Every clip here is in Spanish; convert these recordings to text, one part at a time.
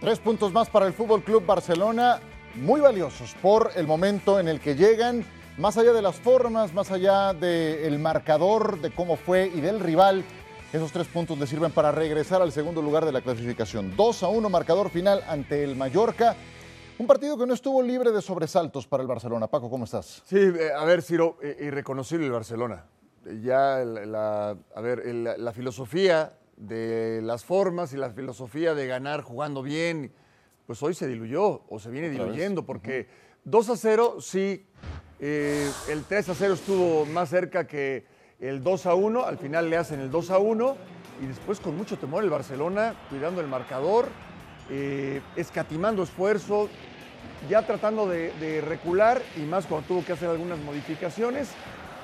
Tres puntos más para el Fútbol Club Barcelona, muy valiosos por el momento en el que llegan, más allá de las formas, más allá del marcador, de cómo fue y del rival. Esos tres puntos le sirven para regresar al segundo lugar de la clasificación. 2 a 1 marcador final ante el Mallorca. Un partido que no estuvo libre de sobresaltos para el Barcelona. Paco, ¿cómo estás? Sí, eh, a ver, Ciro, eh, irreconocible el Barcelona. Ya, la, a ver, la filosofía de las formas y la filosofía de ganar jugando bien, pues hoy se diluyó o se viene diluyendo, porque 2 a 0, sí, eh, el 3 a 0 estuvo más cerca que el 2 a 1, al final le hacen el 2 a 1, y después con mucho temor el Barcelona, cuidando el marcador, eh, escatimando esfuerzo, ya tratando de, de recular, y más cuando tuvo que hacer algunas modificaciones,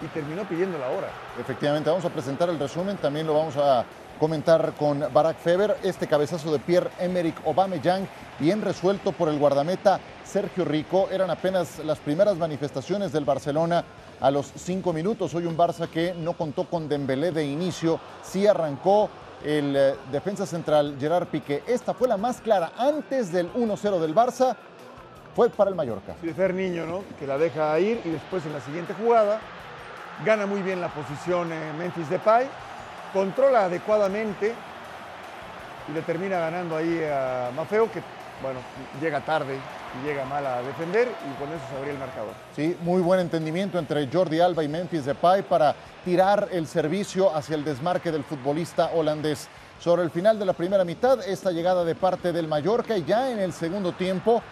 y terminó pidiendo la hora. Efectivamente, vamos a presentar el resumen, también lo vamos a comentar con Barack Feber. Este cabezazo de Pierre-Emerick Aubameyang, bien resuelto por el guardameta Sergio Rico. Eran apenas las primeras manifestaciones del Barcelona a los cinco minutos. Hoy un Barça que no contó con Dembélé de inicio, sí arrancó el eh, defensa central Gerard Piqué. Esta fue la más clara antes del 1-0 del Barça. Fue para el Mallorca. Sí, Fer Niño, ¿no? Que la deja ir y después en la siguiente jugada gana muy bien la posición eh, Memphis Depay controla adecuadamente y le termina ganando ahí a Mafeo, que bueno, llega tarde y llega mal a defender y con eso se abría el marcador. Sí, muy buen entendimiento entre Jordi Alba y Memphis Depay para tirar el servicio hacia el desmarque del futbolista holandés. Sobre el final de la primera mitad, esta llegada de parte del Mallorca y ya en el segundo tiempo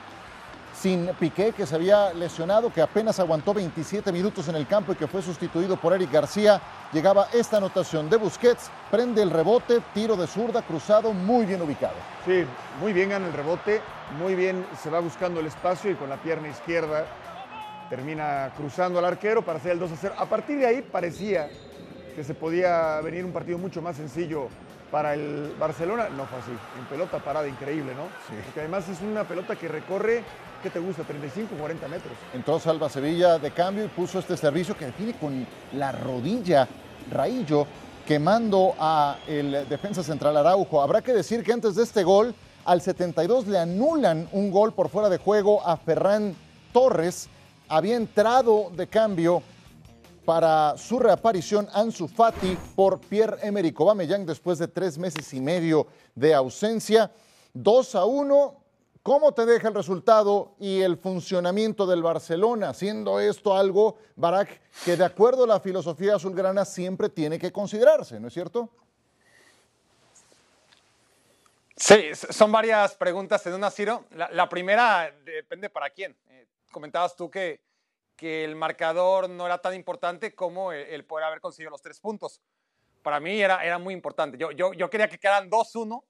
sin Piqué, que se había lesionado, que apenas aguantó 27 minutos en el campo y que fue sustituido por Eric García. Llegaba esta anotación de Busquets, prende el rebote, tiro de zurda, cruzado, muy bien ubicado. Sí, muy bien gana el rebote, muy bien se va buscando el espacio y con la pierna izquierda termina cruzando al arquero para hacer el 2 a 0. A partir de ahí parecía que se podía venir un partido mucho más sencillo para el Barcelona. No fue así, en pelota parada increíble, ¿no? Sí. Porque además es una pelota que recorre ¿qué te gusta? 35, 40 metros. Entró Salva Sevilla de cambio y puso este servicio que define con la rodilla Raillo quemando a el defensa central Araujo. Habrá que decir que antes de este gol, al 72 le anulan un gol por fuera de juego a Ferran Torres. Había entrado de cambio para su reaparición Ansu Fati por Pierre-Emerick Aubameyang después de tres meses y medio de ausencia. 2 a 1, ¿Cómo te deja el resultado y el funcionamiento del Barcelona? Siendo esto algo, Barak, que de acuerdo a la filosofía azulgrana siempre tiene que considerarse, ¿no es cierto? Sí, son varias preguntas en una, Ciro. La, primera depende para quién. Eh, comentabas tú que, que el marcador no era tan importante como el, poder haber conseguido los tres puntos. Para mí era, era muy importante. Yo, yo, yo quería que quedaran 2-1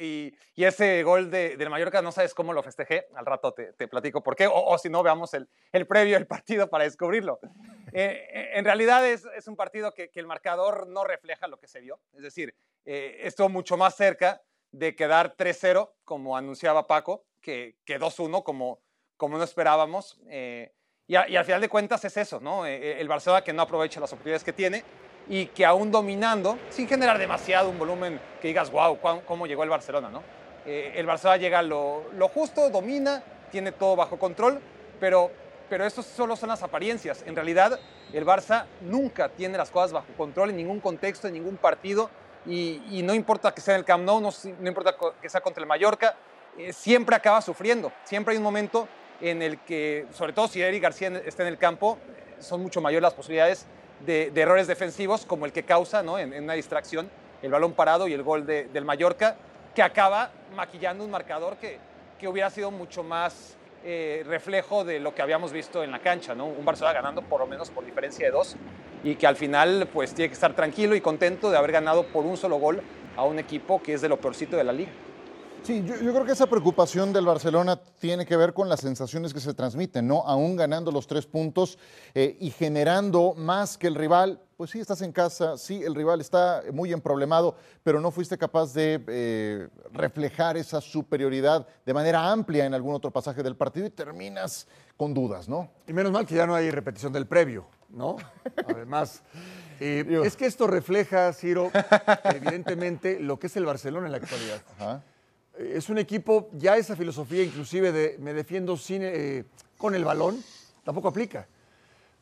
y, ese gol de, del Mallorca, no sabes cómo lo festejé, al rato te, platico por qué, o, si no, veamos el, el, previo del partido para descubrirlo. Eh, eh, en realidad es, es un partido que, que, el marcador no refleja lo que se vio, es decir, eh, estuvo mucho más cerca de quedar 3-0, como anunciaba Paco, que, que 2-1, como, como no esperábamos. y, y, al final de cuentas es eso, ¿no? el Barcelona que no aprovecha las oportunidades que tiene y que aún dominando, sin generar demasiado un volumen que digas, wow, cómo llegó el Barcelona, ¿no? Eh, el Barcelona llega lo, lo, justo, domina, tiene todo bajo control, pero, pero esto solo son las apariencias. En realidad, el Barça nunca tiene las cosas bajo control en ningún contexto, en ningún partido, y, no importa que sea en el Camp Nou, no, no importa que sea contra el Mallorca, eh, siempre acaba sufriendo. Siempre hay un momento en el que, sobre todo si Eric García está en el campo, eh, son mucho mayores las posibilidades de, errores defensivos como el que causa ¿no? en, una distracción el balón parado y el gol del Mallorca, que acaba maquillando un marcador que, que hubiera sido mucho más eh, reflejo de lo que habíamos visto en la cancha, ¿no? Un Barcelona ganando por lo menos por diferencia de dos y que al final pues tiene que estar tranquilo y contento de haber ganado por un solo gol a un equipo que es de lo peorcito de la liga. Sí, yo, creo que esa preocupación del Barcelona tiene que ver con las sensaciones que se transmiten, ¿no? Aún ganando los tres puntos eh, y generando más que el rival. Pues sí, estás en casa, sí, el rival está muy emproblemado, pero no fuiste capaz de eh, reflejar esa superioridad de manera amplia en algún otro pasaje del partido y terminas con dudas, ¿no? Y menos mal que ya no hay repetición del previo, ¿no? Además. Eh, es que esto refleja, Ciro, evidentemente, lo que es el Barcelona en la actualidad. Ajá. Es un equipo, ya esa filosofía inclusive de me defiendo sin, eh, con el balón, tampoco aplica.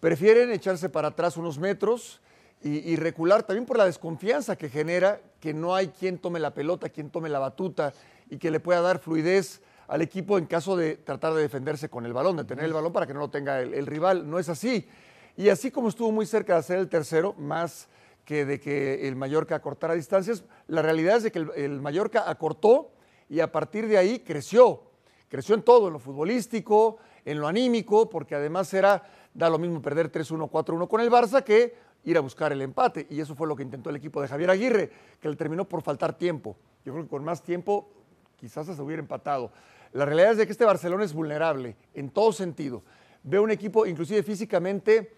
Prefieren echarse para atrás unos metros y, recular también por la desconfianza que genera que no hay quien tome la pelota, quien tome la batuta y que le pueda dar fluidez al equipo en caso de tratar de defenderse con el balón, de tener el balón para que no lo tenga el, rival. No es así. Y así como estuvo muy cerca de hacer el tercero, más que de que el Mallorca acortara distancias, la realidad es de que el Mallorca acortó y a partir de ahí creció. Creció en todo, en lo futbolístico, en lo anímico, porque además era, da lo mismo perder 3-1, 4-1 con el Barça que ir a buscar el empate. Y eso fue lo que intentó el equipo de Javier Aguirre, que le terminó por faltar tiempo. Yo creo que con más tiempo quizás se hubiera empatado. La realidad es de que este Barcelona es vulnerable en todo sentido. Veo un equipo, inclusive físicamente,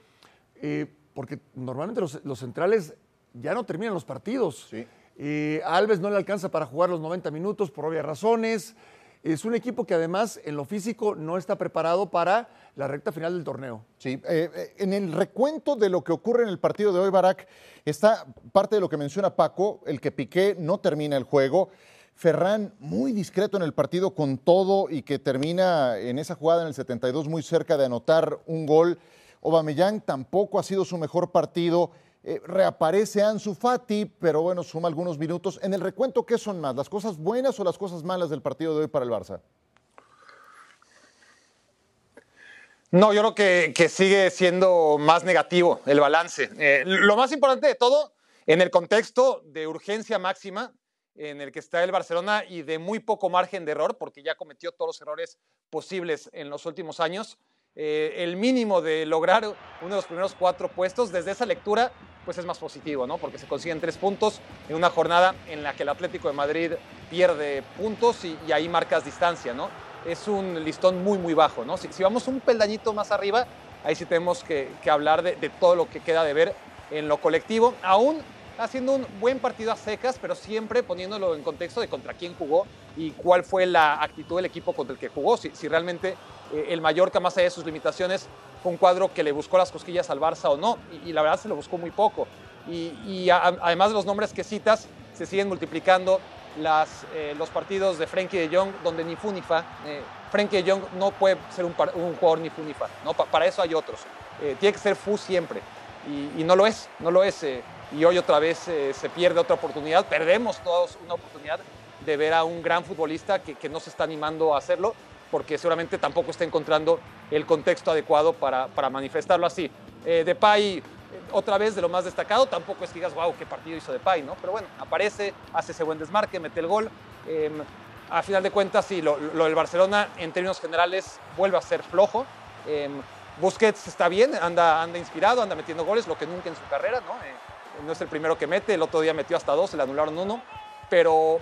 eh, porque normalmente los, los, centrales ya no terminan los partidos. Sí. Eh, Alves no le alcanza para jugar los 90 minutos por obvias razones. Es un equipo que además en lo físico no está preparado para la recta final del torneo. Sí, eh, en el recuento de lo que ocurre en el partido de hoy, Barak, está parte de lo que menciona Paco, el que Piqué no termina el juego. Ferran muy discreto en el partido con todo y que termina en esa jugada en el 72 muy cerca de anotar un gol. Aubameyang tampoco ha sido su mejor partido. Eh, reaparece Ansu Fati, pero bueno, suma algunos minutos. En el recuento, ¿qué son más? ¿Las cosas buenas o las cosas malas del partido de hoy para el Barça? No, yo creo que, sigue siendo más negativo el balance. Eh, lo más importante de todo, en el contexto de urgencia máxima en el que está el Barcelona y de muy poco margen de error, porque ya cometió todos los errores posibles en los últimos años. Eh, el mínimo de lograr uno de los primeros cuatro puestos, desde esa lectura, pues es más positivo, ¿no? Porque se consiguen tres puntos en una jornada en la que el Atlético de Madrid pierde puntos y, ahí marcas distancia, ¿no? Es un listón muy, muy bajo, ¿no? Si, vamos un peldañito más arriba, ahí sí tenemos que, hablar de, de, todo lo que queda de ver en lo colectivo, aún haciendo un buen partido a secas, pero siempre poniéndolo en contexto de contra quién jugó y cuál fue la actitud del equipo contra el que jugó, si, si realmente el Mallorca, más allá de sus limitaciones, fue un cuadro que le buscó las cosquillas al Barça o no, y, y la verdad se lo buscó muy poco. Y, y a, además de los nombres que citas, se siguen multiplicando las, eh, los partidos de Frenkie de Jong, donde ni fu ni fa. Eh, Frenkie de Jong no puede ser un, un jugador ni fu ni fa, ¿no? Pa para eso hay otros. Eh, tiene que ser fu siempre, y, y, no lo es, no lo es. y hoy otra vez se pierde otra oportunidad, perdemos todos una oportunidad de ver a un gran futbolista que, que no se está animando a hacerlo, porque seguramente tampoco está encontrando el contexto adecuado para, para manifestarlo así. Eh, Depay, otra vez de lo más destacado, tampoco es que digas, wow, qué partido hizo Depay, ¿no? Pero bueno, aparece, hace ese buen desmarque, mete el gol. Eh, a final de cuentas, sí, lo, lo, del Barcelona en términos generales vuelve a ser flojo. Eh, Busquets está bien, anda, anda inspirado, anda metiendo goles, lo que nunca en su carrera, ¿no? Eh, no es el primero que mete, el otro día metió hasta dos, se le anularon uno, pero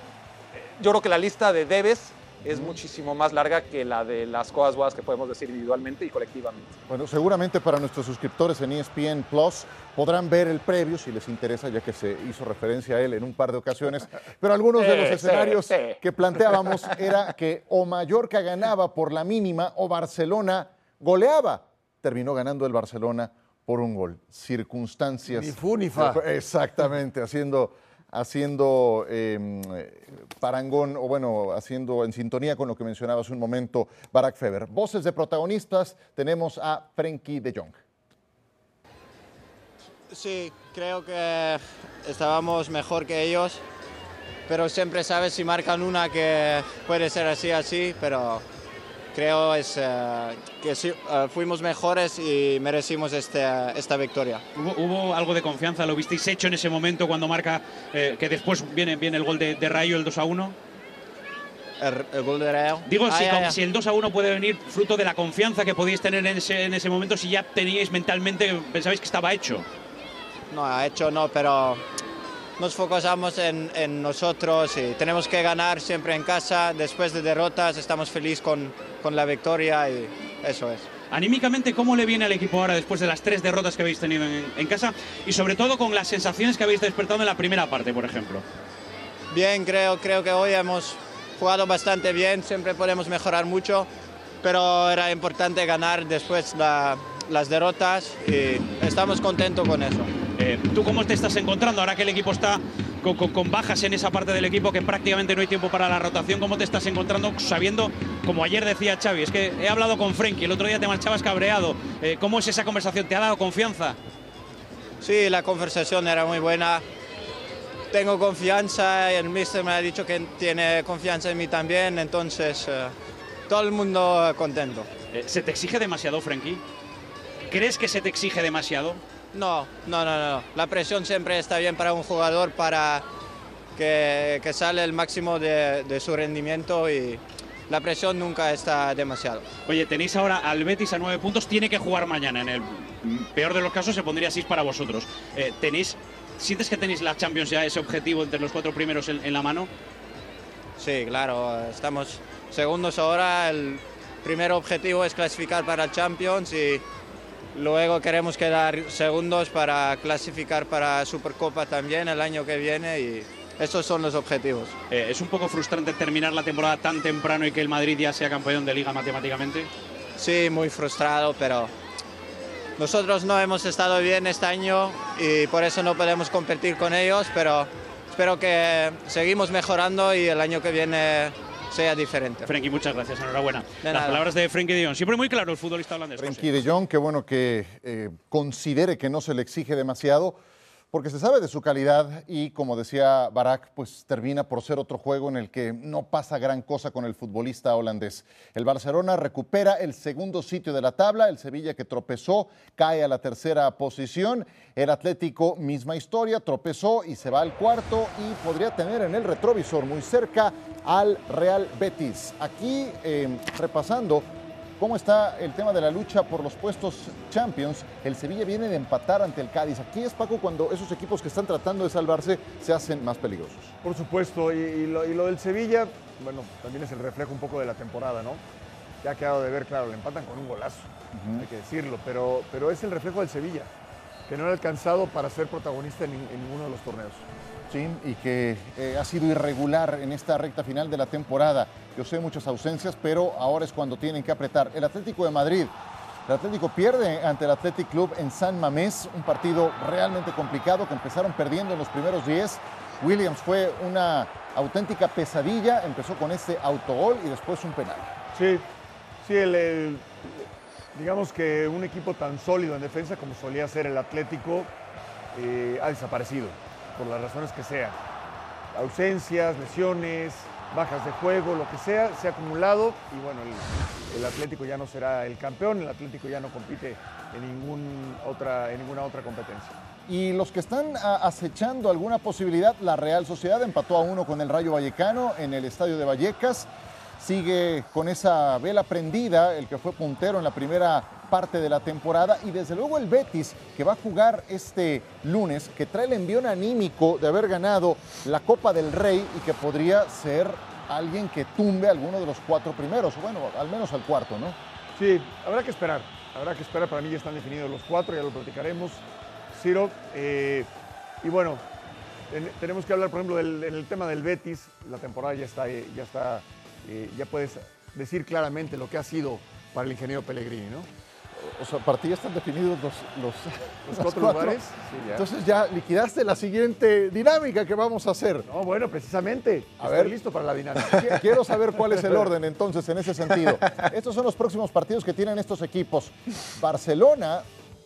yo creo que la lista de debes es muchísimo más larga que la de las cosas buenas que podemos decir individualmente y colectivamente. Bueno, seguramente para nuestros suscriptores en ESPN Plus podrán ver el previo si les interesa, ya que se hizo referencia a él en un par de ocasiones. Pero algunos de los escenarios que planteábamos era que o Mallorca ganaba por la mínima o Barcelona goleaba. Terminó ganando el Barcelona por un gol. Circunstancias. Ni fu ni fa. Exactamente, haciendo haciendo eh, parangón, o bueno, haciendo en sintonía con lo que mencionaba hace un momento Barack Feber. Voces de protagonistas, tenemos a Frenkie de Jong. Sí, creo que estábamos mejor que ellos, pero siempre sabes si marcan una que puede ser así, así, pero creo es, uh, que sí, uh, fuimos mejores y merecimos este, esta victoria. ¿Hubo, ¿Hubo, algo de confianza? ¿Lo visteis hecho en ese momento cuando marca, eh, que después viene, viene el gol de, de, Rayo, el 2 a 1? El, el gol de Rayo. Digo, ah, si, ya, ya. si, el 2 a 1 puede venir fruto de la confianza que podíais tener en ese, en ese momento, si ya teníais mentalmente, pensabais que estaba hecho. No, hecho no, pero nos focusamos en, en, nosotros y tenemos que ganar siempre en casa. Después de derrotas estamos felices con, con, la victoria y eso es. Anímicamente, ¿cómo le viene al equipo ahora después de las tres derrotas que habéis tenido en, en, casa? Y sobre todo con las sensaciones que habéis despertado en la primera parte, por ejemplo. Bien, creo, creo que hoy hemos jugado bastante bien, siempre podemos mejorar mucho, pero era importante ganar después la, las derrotas y estamos contentos con eso. Eh, ¿Tú cómo te estás encontrando ahora que el equipo está con, bajas en esa parte del equipo, que prácticamente no hay tiempo para la rotación. ¿Cómo te estás encontrando sabiendo, como ayer decía Xavi, es que he hablado con Frenkie, el otro día te marchabas cabreado. Eh, ¿Cómo es esa conversación? ¿Te ha dado confianza? Sí, la conversación era muy buena. Tengo confianza, el mister me ha dicho que tiene confianza en mí también, entonces eh, todo el mundo contento. ¿Se te exige demasiado, Frenkie? ¿Crees que se te exige demasiado? No, no, no, no. La presión siempre está bien para un jugador para que, que sale el máximo de, de, su rendimiento y la presión nunca está demasiado. Oye, tenéis ahora al Betis a nueve puntos, tiene que jugar mañana. En el peor de los casos se pondría seis para vosotros. Eh, ¿tenéis, ¿Sientes que tenéis la Champions ya ese objetivo entre los cuatro primeros en, en la mano? Sí, claro. Estamos segundos ahora. El primer objetivo es clasificar para el Champions y Luego queremos quedar segundos para clasificar para Supercopa también el año que viene y esos son los objetivos. Eh, ¿Es un poco frustrante terminar la temporada tan temprano y que el Madrid ya sea campeón de liga matemáticamente? Sí, muy frustrado, pero nosotros no hemos estado bien este año y por eso no podemos competir con ellos, pero espero que seguimos mejorando y el año que viene sea diferente. Frenkie, muchas gracias, enhorabuena. Las palabras de Frenkie de Jong. Siempre muy claro el futbolista holandés. Frenkie de Jong, qué bueno que eh, considere que no se le exige demasiado porque se sabe de su calidad y como decía Barak, pues termina por ser otro juego en el que no pasa gran cosa con el futbolista holandés. El Barcelona recupera el segundo sitio de la tabla, el Sevilla que tropezó cae a la tercera posición, el Atlético misma historia, tropezó y se va al cuarto y podría tener en el retrovisor muy cerca al Real Betis. Aquí eh, repasando ¿Cómo está el tema de la lucha por los puestos Champions? El Sevilla viene de empatar ante el Cádiz. Aquí es, Paco, cuando esos equipos que están tratando de salvarse se hacen más peligrosos. Por supuesto, y, lo, del Sevilla, bueno, también es el reflejo un poco de la temporada, ¿no? Ya ha quedado de ver, claro, le empatan con un golazo, hay que decirlo, pero, pero es el reflejo del Sevilla, que no ha alcanzado para ser protagonista en ninguno de los torneos y que eh, ha sido irregular en esta recta final de la temporada. Yo sé muchas ausencias, pero ahora es cuando tienen que apretar. El Atlético de Madrid, el Atlético pierde ante el Athletic Club en San Mamés, un partido realmente complicado que empezaron perdiendo en los primeros 10. Williams fue una auténtica pesadilla, empezó con ese autogol y después un penal. Sí, sí, el, digamos que un equipo tan sólido en defensa como solía ser el Atlético eh, ha desaparecido por las razones que sean. Ausencias, lesiones, bajas de juego, lo que sea, se ha acumulado y bueno, el, Atlético ya no será el campeón, el Atlético ya no compite en, ningún otra, en ninguna otra competencia. Y los que están acechando alguna posibilidad, la Real Sociedad empató a uno con el Rayo Vallecano en el estadio de Vallecas. Sigue con esa vela prendida, el que fue puntero en la primera parte de la temporada. Y desde luego el Betis que va a jugar este lunes, que trae el envión anímico de haber ganado la Copa del Rey y que podría ser alguien que tumbe a alguno de los cuatro primeros, bueno, al menos al cuarto, ¿no? Sí, habrá que esperar, habrá que esperar, para mí ya están definidos los cuatro, ya lo platicaremos, Ciro, eh, y bueno, tenemos que hablar, por ejemplo, en el tema del Betis, la temporada ya está, ya está, eh, ya puedes decir claramente lo que ha sido para el ingeniero Pellegrini, ¿no? o sea, para ti ya están definidos los, los, cuatro, lugares. Entonces ya liquidaste la siguiente dinámica que vamos a hacer. No, bueno, precisamente. A ver, listo para la dinámica. Quiero saber cuál es el orden entonces en ese sentido. Estos son los próximos partidos que tienen estos equipos. Barcelona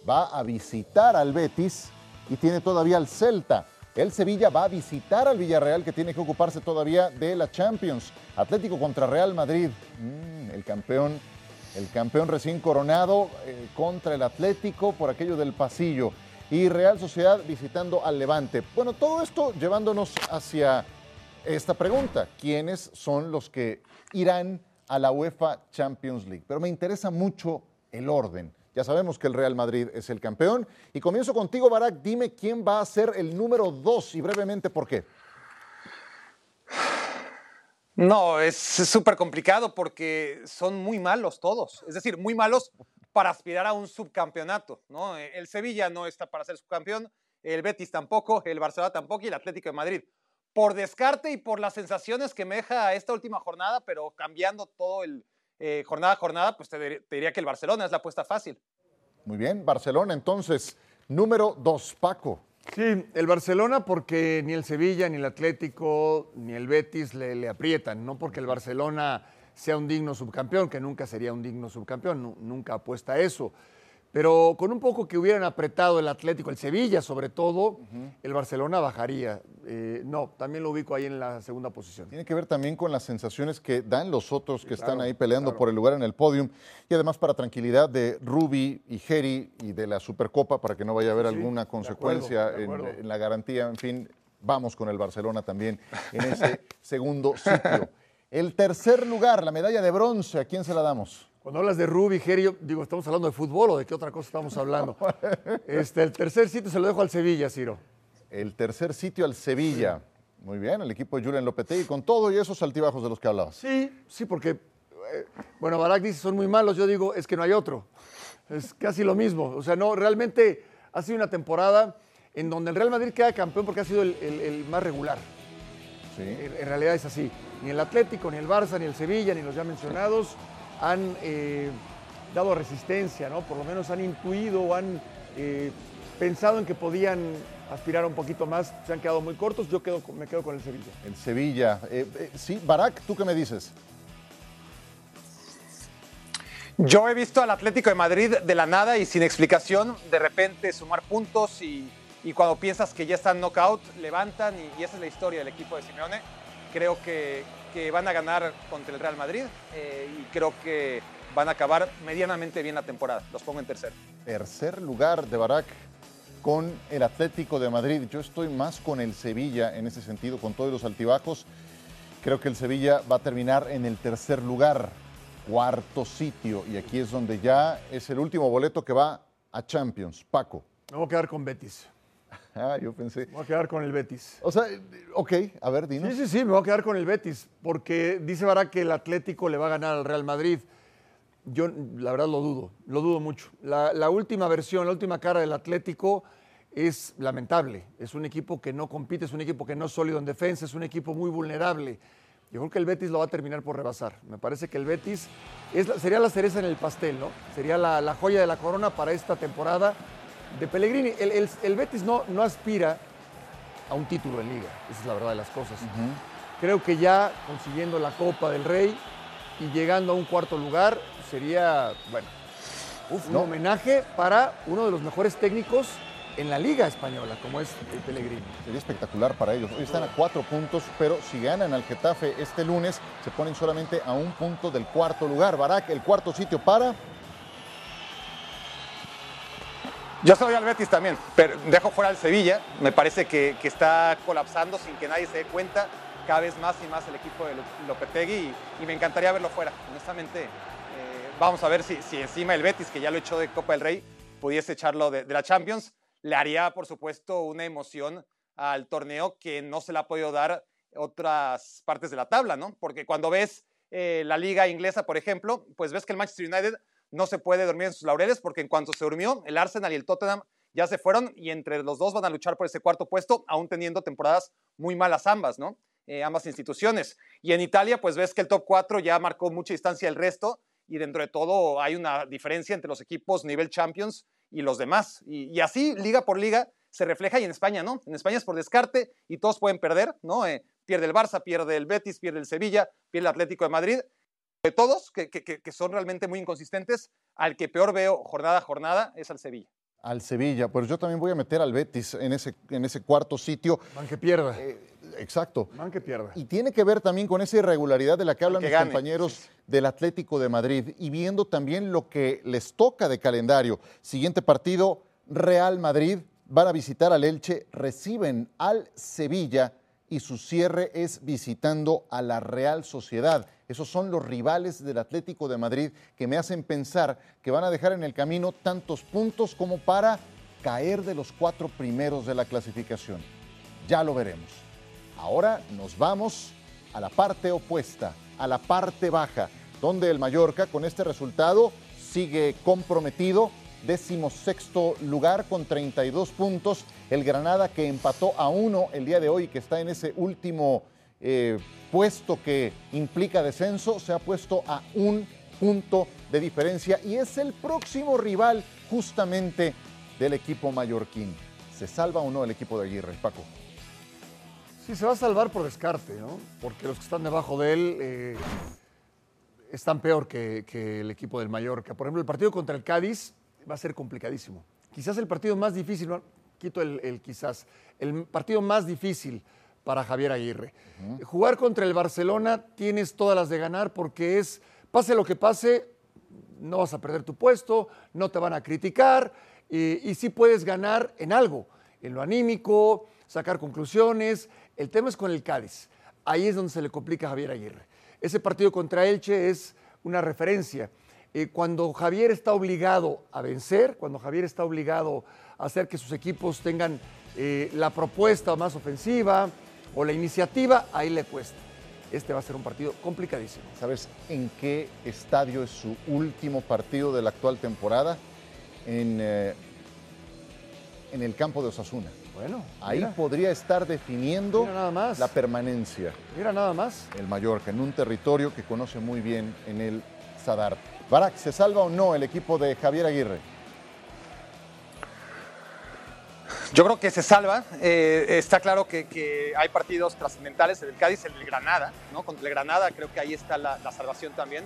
va a visitar al Betis y tiene todavía al Celta. El Sevilla va a visitar al Villarreal que tiene que ocuparse todavía de la Champions. Atlético contra Real Madrid. Mm, el campeón el campeón recién coronado eh, contra el Atlético por aquello del pasillo y Real Sociedad visitando al Levante. Bueno, todo esto llevándonos hacia esta pregunta, ¿quiénes son los que irán a la UEFA Champions League? Pero me interesa mucho el orden. Ya sabemos que el Real Madrid es el campeón. Y comienzo contigo, Barak. Dime quién va a ser el número dos y brevemente por qué. No, es súper complicado porque son muy malos todos. Es decir, muy malos para aspirar a un subcampeonato. ¿no? El Sevilla no está para ser subcampeón, el Betis tampoco, el Barcelona tampoco y el Atlético de Madrid. Por descarte y por las sensaciones que me deja esta última jornada, pero cambiando todo el eh, jornada a jornada, pues te, diría que el Barcelona es la apuesta fácil. Muy bien, Barcelona entonces, número dos, Paco. Sí, el Barcelona porque ni el Sevilla, ni el Atlético, ni el Betis le, aprietan, no porque el Barcelona sea un digno subcampeón, que nunca sería un digno subcampeón, nu- nunca apuesta a eso. Pero con un poco que hubieran apretado el Atlético, el Sevilla sobre todo, el Barcelona bajaría. Eh, no, también lo ubico ahí en la segunda posición. Tiene que ver también con las sensaciones que dan los otros que están claro, ahí peleando claro. por el lugar en el podium y además para tranquilidad de Ruby y Jerry y de la Supercopa para que no vaya a haber Sí, alguna de consecuencia acuerdo, de en, acuerdo. en la garantía. En fin, vamos con el Barcelona también en ese segundo sitio. El tercer lugar, la medalla de bronce, ¿a quién se la damos? Cuando hablas de Rubi, Gerio, digo, ¿estamos hablando de fútbol o de qué otra cosa estamos hablando? Este, el tercer sitio se lo dejo al Sevilla, Ciro. El tercer sitio al Sevilla. Muy bien, el equipo de Julian Lopetegui con todo y esos altibajos de los que hablabas. Sí, sí, porque, eh, bueno, Barak dice son muy malos, yo digo, es que no hay otro. Es casi lo mismo. O sea, no, realmente ha sido una temporada en donde el Real Madrid queda campeón porque ha sido el, el- el más regular. Sí. En, en realidad es así. Ni el Atlético, ni el Barça, ni el Sevilla, ni los ya mencionados han eh, dado resistencia, ¿no? Por lo menos han intuido o han eh, pensado en que podían aspirar un poquito más. Se han quedado muy cortos. Yo quedo, me quedo con el Sevilla. El Sevilla. Eh, eh, sí, Barak, ¿tú qué me dices? Yo he visto al Atlético de Madrid de la nada y sin explicación, de repente sumar puntos y, y cuando piensas que ya están knockout, levantan y, y esa es la historia del equipo de Simeone. Creo que, que van a ganar contra el Real Madrid eh, y creo que van a acabar medianamente bien la temporada. Los pongo en tercero. Tercer lugar de Barak con el Atlético de Madrid. Yo estoy más con el Sevilla en ese sentido, con todos los altibajos. Creo que el Sevilla va a terminar en el tercer lugar, cuarto sitio. Y aquí es donde ya es el último boleto que va a Champions. Paco. Me voy a quedar con Betis. Ah, yo pensé. Me voy a quedar con el Betis. O sea, ok, a ver, dinos. Sí, sí, sí, me voy a quedar con el Betis, porque dice Barak que el Atlético le va a ganar al Real Madrid. Yo, la verdad, lo dudo, lo dudo mucho. La, la última versión, la última cara del Atlético es lamentable. Es un equipo que no compite, es un equipo que no es sólido en defensa, es un equipo muy vulnerable. Yo creo que el Betis lo va a terminar por rebasar. Me parece que el Betis es la- sería la cereza en el pastel, ¿no? Sería la, la joya de la corona para esta temporada de Pellegrini. El, el- el Betis no, no aspira a un título en liga, esa es la verdad de las cosas. Creo que ya consiguiendo la Copa del Rey y llegando a un cuarto lugar sería, bueno, un no. homenaje para uno de los mejores técnicos en la liga española, como es el Pellegrini. Sería espectacular para ellos. Hoy están a cuatro puntos, pero si ganan al Getafe este lunes, se ponen solamente a un punto del cuarto lugar. Barak, el cuarto sitio para. Yo soy al Betis también, pero dejo fuera al Sevilla. Me parece que, que está colapsando sin que nadie se dé cuenta. Cada vez más y más el equipo de Lo- Lopetegui y, y me encantaría verlo fuera. Honestamente, eh, vamos a ver si, si encima el Betis, que ya lo echó de Copa del Rey, pudiese echarlo de, de la Champions. Le haría, por supuesto, una emoción al torneo que no se le ha podido dar otras partes de la tabla, ¿no? Porque cuando ves eh, la liga inglesa, por ejemplo, pues ves que el Manchester United no se puede dormir en sus laureles porque en cuanto se durmió, el Arsenal y el Tottenham ya se fueron y entre los dos van a luchar por ese cuarto puesto, aún teniendo temporadas muy malas ambas, ¿no? Eh, ambas instituciones. Y en Italia, pues ves que el top 4 ya marcó mucha distancia del resto y dentro de todo hay una diferencia entre los equipos nivel Champions y los demás. Y, así, liga por liga, se refleja y en España, ¿no? En España es por descarte y todos pueden perder, ¿no? Eh, pierde el Barça, pierde el Betis, pierde el Sevilla, pierde el Atlético de Madrid. De todos, que, que- que- son realmente muy inconsistentes, al que peor veo jornada a jornada es al Sevilla. Al Sevilla, pues yo también voy a meter al Betis en ese, en ese cuarto sitio. Man que pierda. Eh, exacto. Man que pierda. Y tiene que ver también con esa irregularidad de la que hablan que mis gane. compañeros del Atlético de Madrid y viendo también lo que les toca de calendario. Siguiente partido, Real Madrid, van a visitar al Elche, reciben al Sevilla y su cierre es visitando a la Real Sociedad. Esos son los rivales del Atlético de Madrid que me hacen pensar que van a dejar en el camino tantos puntos como para caer de los cuatro primeros de la clasificación. Ya lo veremos. Ahora nos vamos a la parte opuesta, a la parte baja, donde el Mallorca con este resultado sigue comprometido, décimo sexto lugar con 32 puntos, el Granada que empató a uno el día de hoy, que está en ese último eh, puesto que implica descenso, se ha puesto a un punto de diferencia y es el próximo rival justamente del equipo mallorquín. ¿Se salva o no el equipo de Aguirre, Paco? Sí, se va a salvar por descarte, ¿no? Porque los que están debajo de él eh, están peor que el equipo del Mallorca. Por ejemplo, el partido contra el Cádiz va a ser complicadísimo. Quizás el partido más difícil, ¿no? quito el, el quizás, el partido más difícil para Javier Aguirre. Jugar contra el Barcelona tienes todas las de ganar porque es, pase lo que pase, no vas a perder tu puesto, no te van a criticar eh, y sí puedes ganar en algo, en lo anímico, sacar conclusiones. El tema es con el Cádiz. Ahí es donde se le complica a Javier Aguirre. Ese partido contra Elche es una referencia. Eh, cuando Javier está obligado a vencer, cuando Javier está obligado a hacer que sus equipos tengan eh, la propuesta más ofensiva o la iniciativa, ahí le cuesta. Este va a ser un partido complicadísimo. ¿Sabes en qué estadio es su último partido de la actual temporada? En, eh, en el campo de Osasuna. Bueno, Ahí mira, podría estar definiendo Mira nada más. la permanencia. mira nada más. el Mallorca, en un territorio que conoce muy bien en el Sadar. Barak, ¿se salva o no el equipo de Javier Aguirre? Yo creo que se salva. Eh, está claro que, que hay partidos trascendentales, el del Cádiz, el del Granada, ¿no? Contra el Granada creo que ahí está la, la salvación también.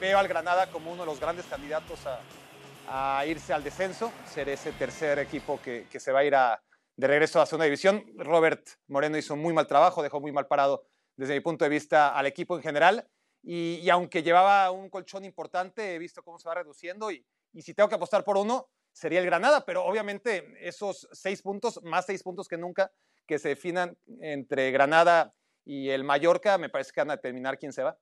Veo al Granada como uno de los grandes candidatos a, a irse al descenso, ser ese tercer equipo que, que se va a ir a, de regreso a la segunda división. Robert Moreno hizo muy mal trabajo, dejó muy mal parado desde mi punto de vista al equipo en general. Y, aunque llevaba un colchón importante, he visto cómo se va reduciendo y, y si tengo que apostar por uno, sería el Granada, pero obviamente esos seis puntos, más seis puntos que nunca, que se definan entre Granada y el Mallorca, me parece que van a determinar quién se va.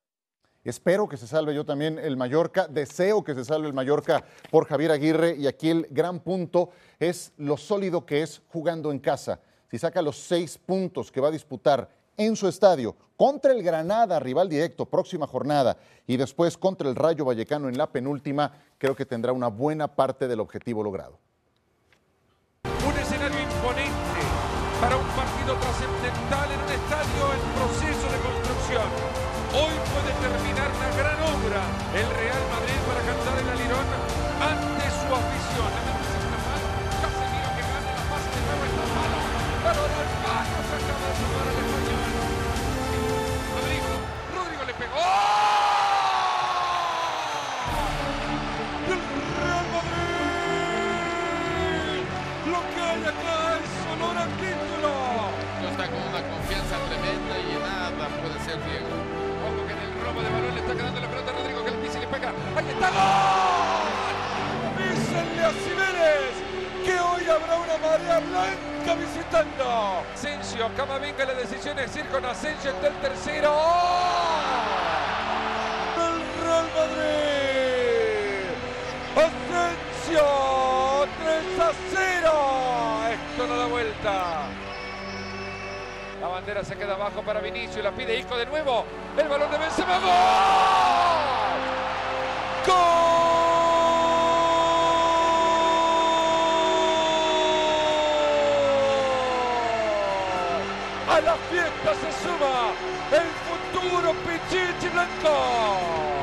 Espero que se salve yo también el Mallorca, deseo que se salve el Mallorca por Javier Aguirre y aquí el gran punto es lo sólido que es jugando en casa. Si saca los seis puntos que va a disputar en su estadio contra el Granada, rival directo, próxima jornada, y después contra el Rayo Vallecano en la penúltima, creo que tendrá una buena parte del objetivo logrado. Un escenario imponente para un partido trascendental en un estadio en proceso de construcción. Hoy puede terminar una gran obra el Real Madrid para cantar el alirón ante su afición. La Casemiro que gana la de nuevo al palo, se acaba de el español. Le pegó. ¡Del Real Madrid! Lo que hay acá es olor a título. está con una confianza tremenda y nada puede ser Diego. Ojo que en el robo de balón le está quedando la pelota a Rodrigo que el pisa y le pega. ¡Ahí está gol! Avísenle a Cibeles que hoy habrá una marea blanca visitando. Asensio, Camavinga la decisión es ir con Asensio está el tercero. ¡Del Asensio, 3 a 0. Esto no da vuelta. La bandera se queda abajo para Vinicio, la pide Isco de nuevo. El balón de Benzema. ¡Gol! ¡Gol! A la fiesta se suma el futuro Pichichi Blanco.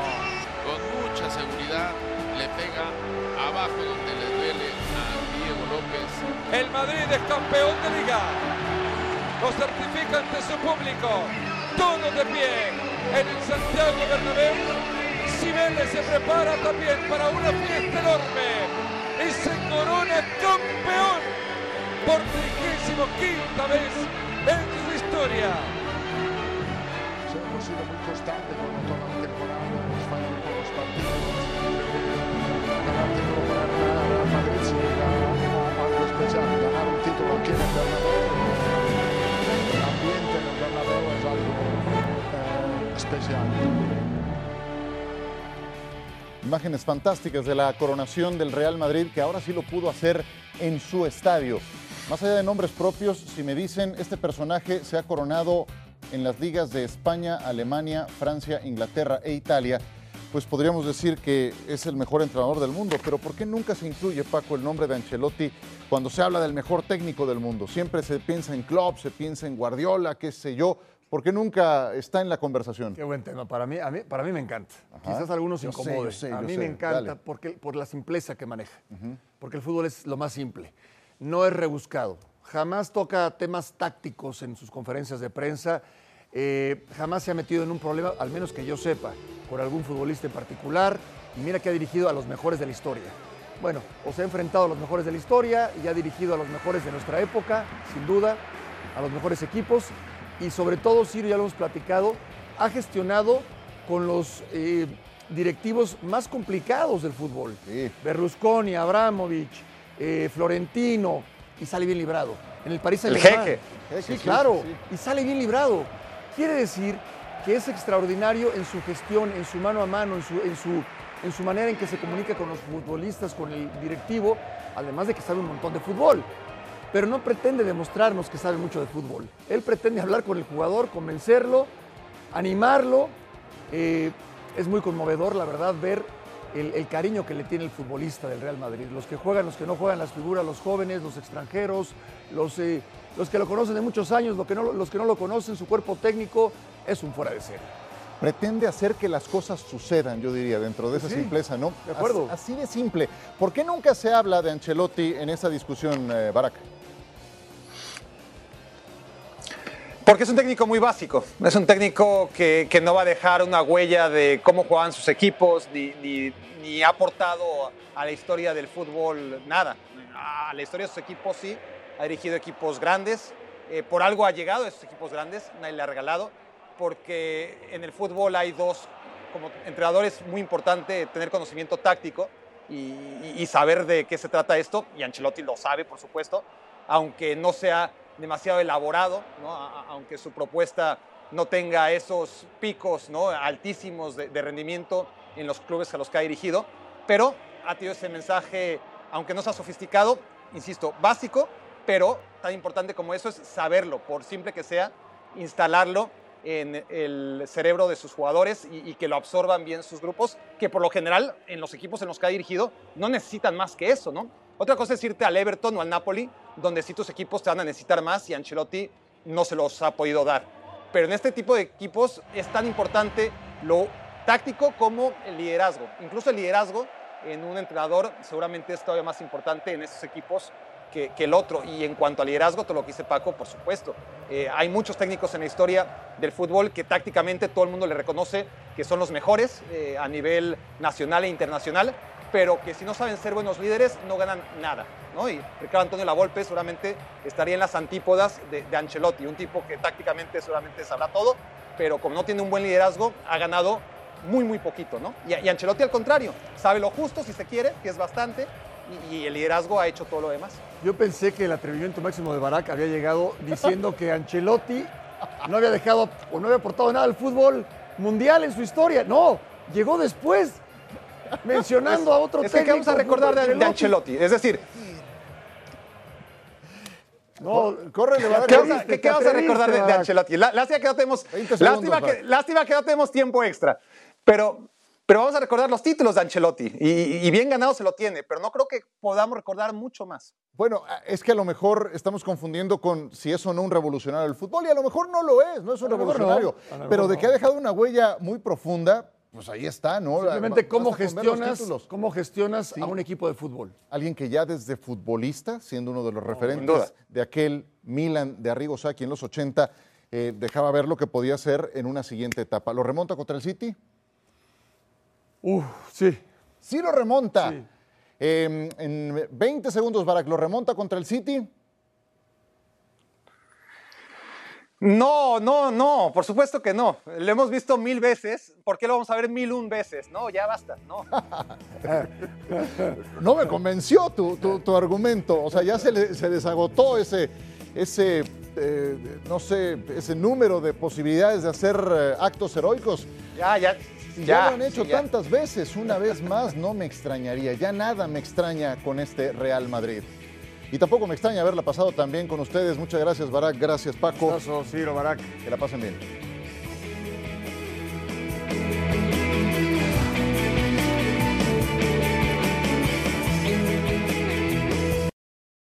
Abajo donde le duele a Diego López. El Madrid es campeón de liga. Lo certifica ante su público. Todos de pie en el Santiago Bernabéu. Cibeles se prepara también para una fiesta enorme y se corona campeón por trigésimo quinta vez en su historia. hemos sido muy constantes con toda la temporada, Imágenes fantásticas de la coronación del Real Madrid, que ahora sí lo pudo hacer en su estadio. Más allá de nombres propios, si me dicen, este personaje se ha coronado en las ligas de España, Alemania, Francia, Inglaterra e Italia, pues podríamos decir que es el mejor entrenador del mundo. Pero ¿por qué nunca se incluye, Paco, el nombre de Ancelotti cuando se habla del mejor técnico del mundo? Siempre se piensa en Klopp, se piensa en Guardiola, qué sé yo. ¿Por qué nunca está en la conversación? Qué buen tema. Para mí, a mí, para mí me encanta. Quizás algunos Yo sé, incomode. yo sé, a mí sé. me encanta Dale. porque, por la simpleza que maneja. Porque el fútbol es lo más simple. no es rebuscado. Jamás toca temas tácticos en sus conferencias de prensa. eh, jamás se ha metido en un problema, al menos que yo sepa, por algún futbolista en particular. Y mira que ha dirigido a los mejores de la historia. Bueno, o se ha enfrentado a los mejores de la historia y ha dirigido a los mejores de nuestra época, sin duda, a los mejores equipos. Y sobre todo, Ciro, ya lo hemos platicado, ha gestionado con los eh, directivos más complicados del fútbol. Sí. Berlusconi, Abramovich, eh, Florentino, y sale bien librado. En el París El Saint-Germain. jeque. Jeque, Sí, sí, claro. sí. Y sale bien librado. Quiere decir que es extraordinario en su gestión, en su mano a mano, en su, en su, en su manera en que se comunica con los futbolistas, con el directivo, además de que sabe un montón de fútbol. Pero no pretende demostrarnos que sabe mucho de fútbol. Él pretende hablar con el jugador, convencerlo, animarlo. Eh, es muy conmovedor, la verdad, ver el, el cariño que le tiene el futbolista del Real Madrid. Los que juegan, los que no juegan, las figuras, los jóvenes, los extranjeros, los, eh, los que lo conocen de muchos años, los que, no, los que no lo conocen, su cuerpo técnico, es un fuera de serie. Pretende hacer que las cosas sucedan, yo diría, dentro de esa Sí, simpleza, ¿no? de acuerdo. As- Así de simple. ¿Por qué nunca se habla de Ancelotti en esa discusión, eh? Porque es un técnico muy básico. Es un técnico que, que no va a dejar una huella de cómo juegan sus equipos, ni, ni- ni ha aportado a la historia del fútbol nada. A la historia de sus equipos sí. Ha dirigido equipos grandes. eh, por algo ha llegado a esos equipos grandes. Nadie le ha regalado. Porque en el fútbol hay dos, como entrenador es muy importante tener conocimiento táctico y, y- saber de qué se trata esto. Y Ancelotti lo sabe, por supuesto aunque no sea demasiado elaborado, ¿no? A- aunque su propuesta no tenga esos picos ¿no? altísimos de, de rendimiento en los clubes a los que ha dirigido, pero ha tenido ese mensaje, aunque no sea sofisticado, insisto, básico, pero tan importante como eso es saberlo, por simple que sea, instalarlo en el cerebro de sus jugadores y, y que lo absorban bien sus grupos, que por lo general en los equipos en los que ha dirigido no necesitan más que eso, ¿no? Otra cosa es irte al Everton o al Napoli, donde sí tus equipos te van a necesitar más y Ancelotti no se los ha podido dar. Pero en este tipo de equipos es tan importante lo táctico como el liderazgo. Incluso el liderazgo en un entrenador seguramente es todavía más importante en esos equipos que, que el otro. Y en cuanto al liderazgo, todo lo que dice Paco, por supuesto. Eh, hay muchos técnicos en la historia del fútbol que tácticamente todo el mundo le reconoce que son los mejores eh, a nivel nacional e internacional, pero que si no saben ser buenos líderes no ganan nada. ¿no? Y Ricardo Antonio Lavolpe seguramente estaría en las antípodas de, Ancelotti, un tipo que tácticamente seguramente sabrá todo, pero como no tiene un buen liderazgo, ha ganado muy, muy poquito. ¿no? Y, Ancelotti al contrario, sabe lo justo si se quiere, que es bastante, y, y el liderazgo ha hecho todo lo demás. Yo pensé que el atrevimiento máximo de Barak había llegado diciendo que Ancelotti no había dejado o no había aportado nada al fútbol mundial en su historia. No, llegó después mencionando a otro Es que ¿qué técnico. vamos a recordar de, de Ancelotti? Es decir, No, Barak. ¿Qué vamos a, atreviste, qué- qué vamos a recordar de, de Ancelotti? Lástima que no tenemos, 20 segundos, lástima, que, lástima que no tenemos tiempo extra. Pero, pero vamos a recordar los títulos de Ancelotti. Y, y bien ganado se lo tiene, pero no creo que podamos recordar mucho más. Bueno, es que a lo mejor estamos confundiendo con si es o no un revolucionario del fútbol, y a lo mejor no lo es, no es un revolucionario. no, Pero de que ha dejado una huella muy profunda, pues ahí está, ¿no? Simplemente cómo gestionas, cómo gestionas Sí. a un equipo de fútbol. Alguien que ya desde futbolista, siendo uno de los referentes de aquel Milan de Arrigo Sacchi en los 80, eh, dejaba ver lo que podía hacer en una siguiente etapa. ¿Lo remonta contra el City? Uf, sí. Sí lo remonta. Sí. Eh, en 20 segundos, Barak, ¿lo remonta contra el City? No, no, no, por supuesto que no. Lo hemos visto mil veces. ¿Por qué lo vamos a ver mil un veces? No, ya basta, no. No me convenció tu, tu- tu argumento. O sea, ya se, le- se les agotó ese, ese eh, no sé, ese número de posibilidades de hacer eh, actos heroicos. Ya, ya. Si ya, ya, lo han hecho sí, tantas veces, una vez más no me extrañaría. Ya nada me extraña con este Real Madrid. Y tampoco me extraña haberla pasado también con ustedes. Muchas gracias, Barak. Gracias, Paco. Abrazo, Ciro, Barak. Que la pasen bien.